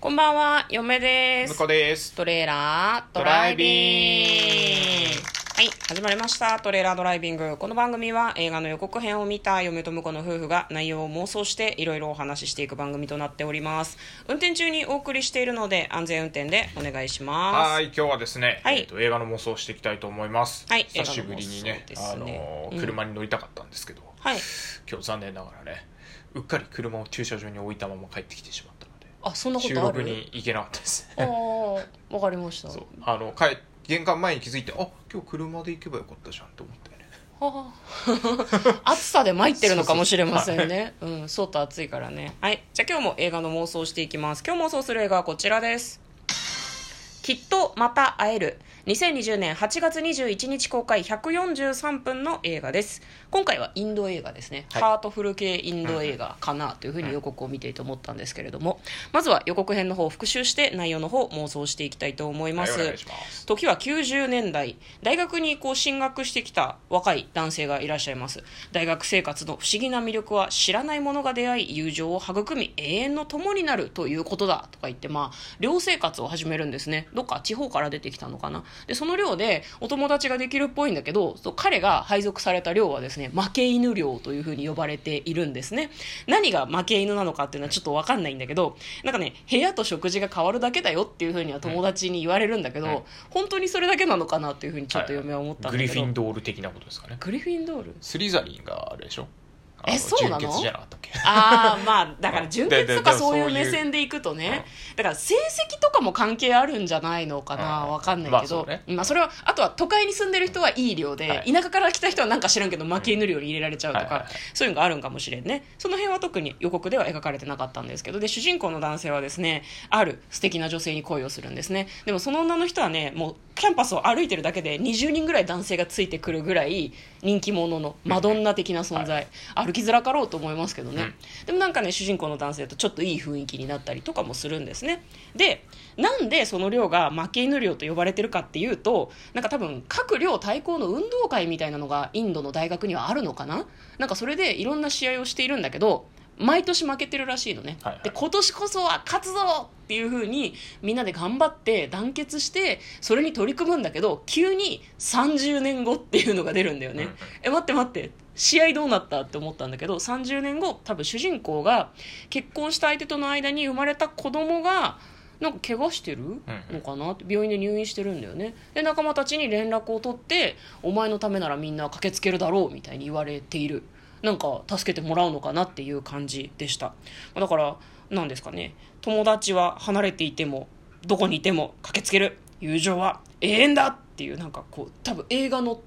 こんばんは、嫁です。向こうです。トレーラードライビング。はい、始まりました。トレーラードライビング。この番組は映画の予告編を見た嫁と婿の夫婦が内容を妄想していろいろお話ししていく番組となっております。運転中にお送りしているので安全運転でお願いします。はい、今日はですね、はいえっと映画の妄想をしていきたいと思います。はい久しぶりにね映、画の妄想ですあねうんの車に乗りたかったんですけど、はい。今日残念ながらね、うっかり車を駐車場に置いたまま帰ってきてしまっあ、そんなこ収とある？録に行けなかったです。ああ、わかりました。そう、あの帰玄関前に気づいて、あ、今日車で行けばよかったじゃんと思ったよね。はあ 暑さで参ってるのかもしれませんね。うん、相当暑いからね。はい。じゃあ今日も映画の妄想をしていきます。今日妄想する映画はこちらです。きっとまた会える。2020年8月21日公開143分の映画です。今回はインド映画ですね。はいハートフル系インド映画かなというふうに予告を見ていて思ったんですけれども、まずは予告編の方を復習して内容の方を妄想していきたいと思います。はい、ます。時は90年代大学にこう進学してきた若い男性がいらっしゃいます大学生活の不思議な魅力は知らない者が出会い友情を育み永遠の友になるということだとか言ってまあ寮生活を始めるんですねどっか地方から出てきたのかなでその寮でお友達ができるっぽいんだけど彼が配属された寮はですね負け犬寮というふうに呼ばれているんですね。何が負け犬なのかっていうのはちょっと分かんないんだけどなんかね部屋と食事が変わるだけだよっていうふうには友達に言われるんだけど、うん本当にそれだけなのかなっていうふうにちょっと嫁は思ったんだけど、グリフィンドール的なことですかね。グリフィンドール？スリザリンがあれでしょ？あえそうなの？純血じゃなかったっけ？ああまあだから純潔とかそういう目線でいくとね。だから成績とかも関係あるんじゃないのかなうんわかんないけど、まあそうね。まあそれはあとは都会に住んでる人はいい量で、はい。田舎から来た人はなんか知らんけど負け犬寮に入れられちゃうとか、そういうのがあるんかもしれんね。その辺は特に予告では描かれてなかったんですけどで主人公の男性はですねある素敵な女性に恋をするんですね。でもその女の人はねもうキャンパスを歩いてるだけで20人ぐらい男性がついてくるぐらい人気者のマドンナ的な存在、歩きづらかろうと思いますけどね、うん。でもなんかね主人公の男性とちょっといい雰囲気になったりとかもするんですね。でなんでその寮が負け犬寮と呼ばれてるかっていうとなんか多分各寮対抗の運動会みたいなのがインドの大学にはあるのかな？なんかそれでいろんな試合をしているんだけど毎年負けてるらしいのね、はいはい。で今年こそは勝つぞっていう風にみんなで頑張って団結してそれに取り組むんだけど急に30年後っていうのが出るんだよね、え待って待って。試合どうなったって思ったんだけど30年後多分主人公が結婚した相手との間に生まれた子供がなんか怪我してる？のかなって病院で入院してるんだよね。で仲間たちに連絡を取ってお前のためならみんな駆けつけるだろうみたいに言われているなんか助けてもらうのかなっていう感じでした。だから何ですかね。友達は離れていてもどこにいても駆けつける。友情は永遠だっていうなんかこう多分映画の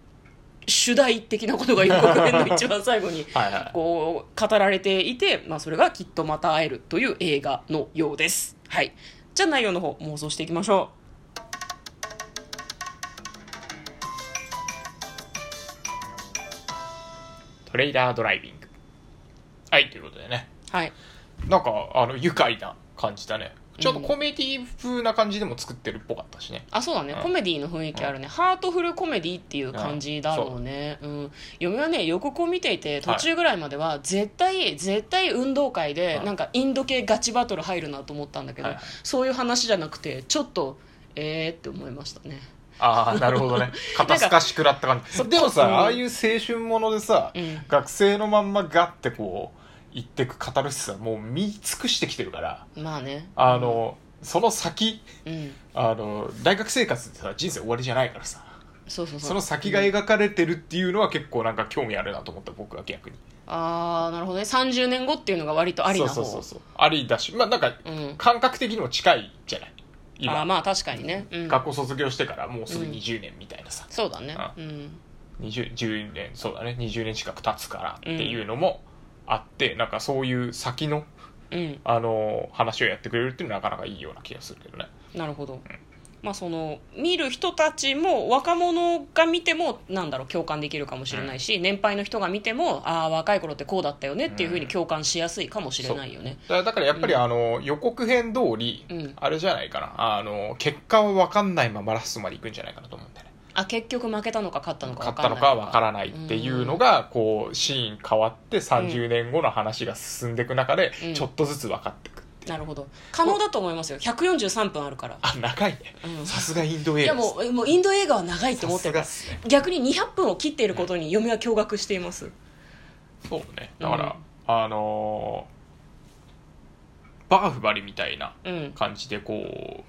主題的なことが予告編の一番最後に。こう語られていて、まあ、それがきっとまた会えるという映画のようです。はい。じゃあ内容の方妄想していきましょトレイラードライビング。はい、ということでね。うはい。なんか、あの、愉快な感じだね。ちょっとコメディ風な感じでも作ってるっぽかったしね。あそうだね、うん。コメディの雰囲気あるね、ハートフルコメディっていう感じだろうね、うん。嫁はね予告を見ていて途中ぐらいまでは絶対、絶対運動会でうんなんかインド系ガチバトル入るなと思ったんだけど、そういう話じゃなくてちょっとえーって思いましたねああ、なるほどね。肩透かしくらった感そじ。でもさ、うん。ああいう青春ものでさ、うん。学生のまんまガッてこう、言ってくカタルシスはもう見尽くしてきてるから、まあね。あの、その先、うん。あの、大学生活ってさ、人生終わりじゃないからさ、そうそうそう。その先が描かれてるっていうのは結構なんか興味あるなと思った、僕は逆に。ああなるほどね。30年後っていうのが割とありな方。そうそうそうそう。ありだし、まあなんか、うん。感覚的にも近いじゃない今、あーまあ確かにね、うん、学校卒業してからもうすぐうん。20年みたいなさ、そうだね。あうん。20 10年そうだね。20年近く経つからっていうのもあって、なんかそういう先のうん。あの話をやってくれるっていうのはなかなかいいような気がするけどね。なるほど、まあその見る人たちも若者が見てもなんだろう共感できるかもしれないし、年配の人が見てもああ若い頃ってこうだったよねっていうふうに共感しやすいかもしれないよね、だからだからやっぱりあの、予告編通り、うん。あれじゃないかな。あの結果は分かんないままラストまでいくんじゃないかなと思うんだよね。あ結局負けたのか勝ったのか勝ったのかは分からないっていうのが、こうシーン変わって30年後の話が進んでいく中で、うん。ちょっとずつ分かっていくなるほど。可能だと思いますよ。143分あるから。あ長いね。うん。さすがインド映いや画です。もうもうインド映画は長いと思ってるさすがっすね。逆に200分を切っていることに嫁は驚愕しています。そうね。だから、あのーバーフバリみたいなうん。感じでこ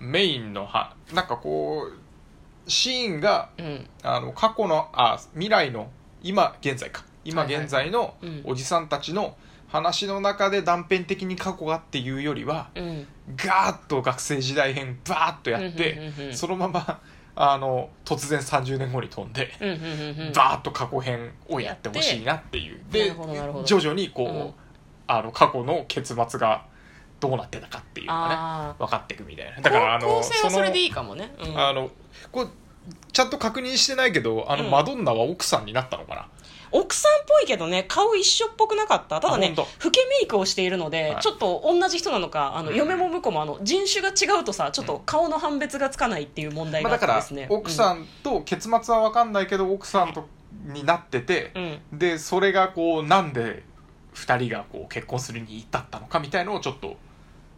うメインのはなんかこうシーンがうん。あの過去のあ未来の今現在か。今はいはい現在のうん。おじさんたちの話の中で断片的に過去がっていうよりはうん。ガーッと学生時代編バーッとやってうんうんそのままあの突然30年後に飛んでうんバーッと過去編をやってほしいなっていう。で徐々にこう、うん。あの過去の結末がどうなってたかっていうのがねあ分かっていくみたいな。あだからあの構成はそれでいいいかもね。うん。あのこうちゃんと確認してないけどあの、うん。マドンナは奥さんになったのかな奥さんっぽいけどね顔一緒っぽくなかった？ただね老けメイクをしているので、はい。ちょっと同じ人なのかあの、うん。嫁も婿もあの人種が違うとさちょっと顔の判別がつかないっていう問題まあ、があってだからですね、奥さんと結末は分かんないけど奥さんとになっててうん、うんでそれがこうなんで2人がこう結婚するに至ったのかみたいのをちょっと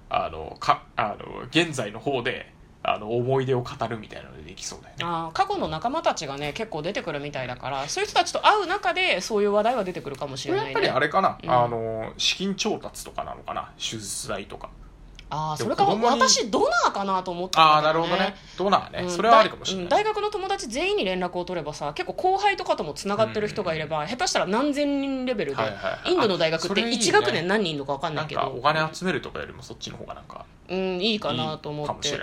あのかあの現在の方であの思い出を語るみたいなのでできそうだよね。あー過去の仲間たちがね結構出てくるみたいだからそういう人たちと会う中でそういう話題は出てくるかもしこれやっれないねぱりあれかな、うん。あの資金調達とかなのかな？手術代とかああそれか私ドナーかなと思ってああなるほどね。ドナーね、うん。それはありかもしれない、大学の友達全員に連絡を取ればさ結構後輩とかともつながってる人がいれば、下手したら何千人レベルで、インドの大学ってあそれいいね。1学年何人いるのか分かんなないんけど。かお金集めるとかよりもそっちの方がなんかうん、いいかなと思って。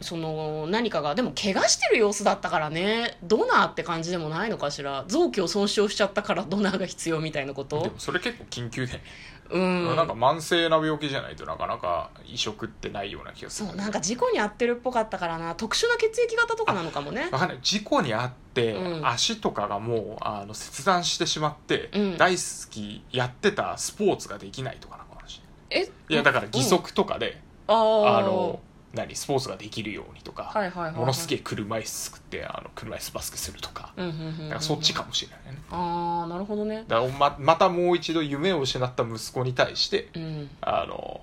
その何かがでも怪我してる様子だったからね。ドナーって感じでもないのかしら。臓器を損傷しちゃったからドナーが必要みたいなこと。でもそれ結構緊急でね、うん。なんか慢性な病気じゃないとなかなか移植ってないような気がする。そうなんか事故に遭ってるっぽかったからな。特殊な血液型とかなのかもね。わかんない事故にあって、うん。足とかがもうあの切断してしまって、うん。大好きやってたスポーツができないとかなのかもしれない。えいやだから義足とかで、あの何スポーツができるようにとか、はいはいはいはい。ものすげえ車椅子作ってあの車椅子バスケするとか,、うんうんうんうん。だからそっちかもしれないね。ああなるほどね。だからままたもう一度夢を失った息子に対してうん。あの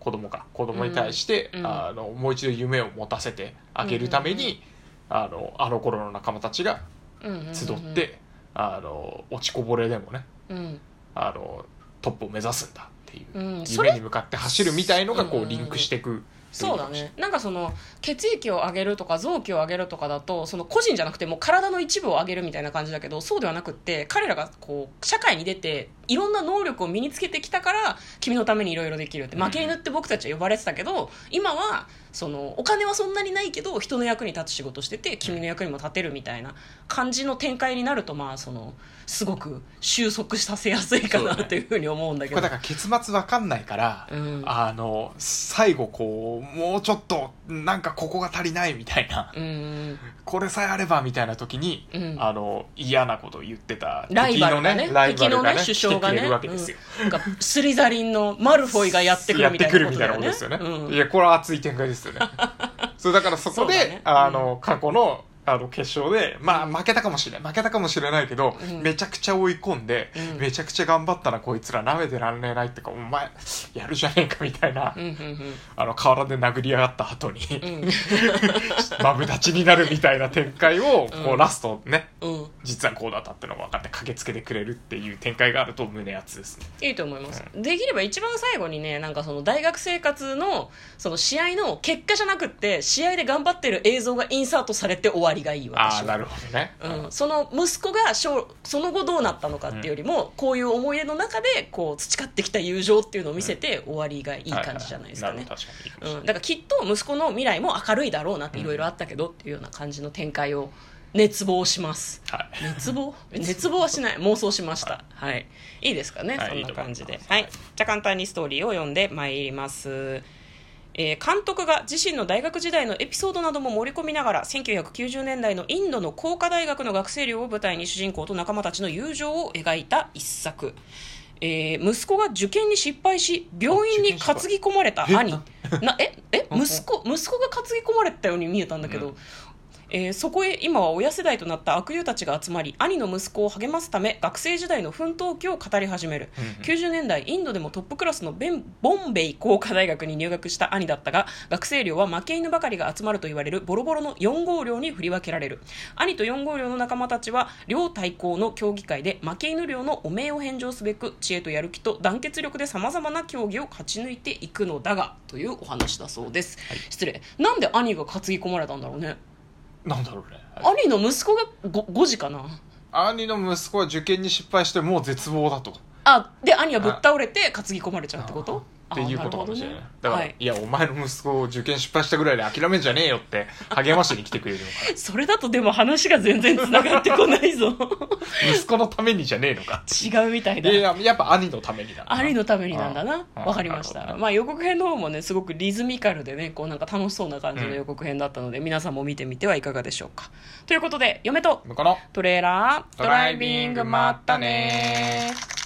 子供か。子供に対して、うんうん。あのもう一度夢を持たせてあげるために、あのあの頃の仲間たちがうんうんうんうん。集って、あの落ちこぼれでもねうん。あのトップを目指すんだっていう、うんそれ夢に向かって走るみたいのがこうん。うリンクしていくそうだね。なんかその血液を上げるとか臓器を上げるとかだとその個人じゃなくてもう体の一部を上げるみたいな感じだけどそうではなくって彼らがこう社会に出ていろんな能力を身につけてきたから君のためにいろいろできるって。負け犬って僕たちは呼ばれてたけど今はそのお金はそんなにないけど人の役に立つ仕事してて君の役にも立てるみたいな感じの展開になるとまあそのすごく収束させやすいかなというふうに思うんだけど。これだから結末わかんないから、うん。あの最後こうもうちょっとなんかここが足りないみたいな、うん。これさえあればみたいな時に、うん。あの嫌なことを言ってた。ライバルがね。ライバルがね敵のね首相がね。うん。なんかスリザリンのマルフォイがやってくるみたいなことだよね。やってくるみたいなことですよね、うん。いやこれは熱い展開ですよね。そうだからそこで、ね。あの過去のあの決勝でまあ負けたかもしれない負けたかもしれないけど、うん。めちゃくちゃ追い込んで、うん。めちゃくちゃ頑張ったなこいつら舐めてらんねえないってかお前やるじゃねえかみたいな、うんうんあの河原で殴り上がった後に、うん。う んマブダチになるみたいな展開を、こううんラストねうん。実はこうだったってのが分かって駆けつけてくれるっていう展開があると胸熱ですね。いいと思います、できれば一番最後にねなんかその大学生活のその試合の結果じゃなくって試合で頑張ってる映像がインサートされて終わりがいいあ私は。あなるほどね、うん、その息子が勝その後どうなったのかっていうよりも、こういう思い出の中でこう培ってきた友情っていうのを見せて終わりがいい感じじゃないですかね、だからきっと息子の未来も明るいだろうなっていろいろあったけどっていうような感じの展開を熱望します。はい。熱望？熱望はしない。妄想しました。はい、い、いですかね、はいそんな感じで。はい。じゃあ簡単にストーリーを読んでまいりますえー監督が自身の大学時代のエピソードなども盛り込みながら1990年代のインドの工科大学の学生寮を舞台に主人公と仲間たちの友情を描いた一作、えー息子が受験に失敗し病院に担ぎ込まれた兄。えなええうん息子息子が担ぎ込まれたように見えたんだけど、うんえーそこへ今は親世代となった悪友たちが集まり兄の息子を励ますため学生時代の奮闘記を語り始める、うんうん。90年代インドでもトップクラスのベンボンベイ工科大学に入学した兄だったが学生寮は負け犬ばかりが集まると言われるボロボロの4号寮に振り分けられる。兄と4号寮の仲間たちは寮対抗の競技会で負け犬寮の汚名を返上すべく知恵とやる気と団結力でさまざまな競技を勝ち抜いていくのだがというお話だそうです、失礼。なんで兄が担ぎ込まれたんだろうねなんだろうね。兄の息子が 5, 5時かな？兄の息子は受験に失敗してもう絶望だとあで兄はぶっ倒れて担ぎ込まれちゃうってこと？っていうことかもしれないあなるほだから、はい。い、やお前の息子を受験失敗したぐらいで諦めんじゃねえよって励ましに来てくれるのか。それだとでも話が全然つながってこないぞ。息子のためにじゃねえのか。違うみたいだ。いややっぱ兄のためにだ。な兄のためになんだな。わかりました、まあ予告編の方もねすごくリズミカルでねこうなんか楽しそうな感じの予告編だったので、皆さんも見てみてはいかがでしょうか。ということで嫁とトレーラードドライビングまったねー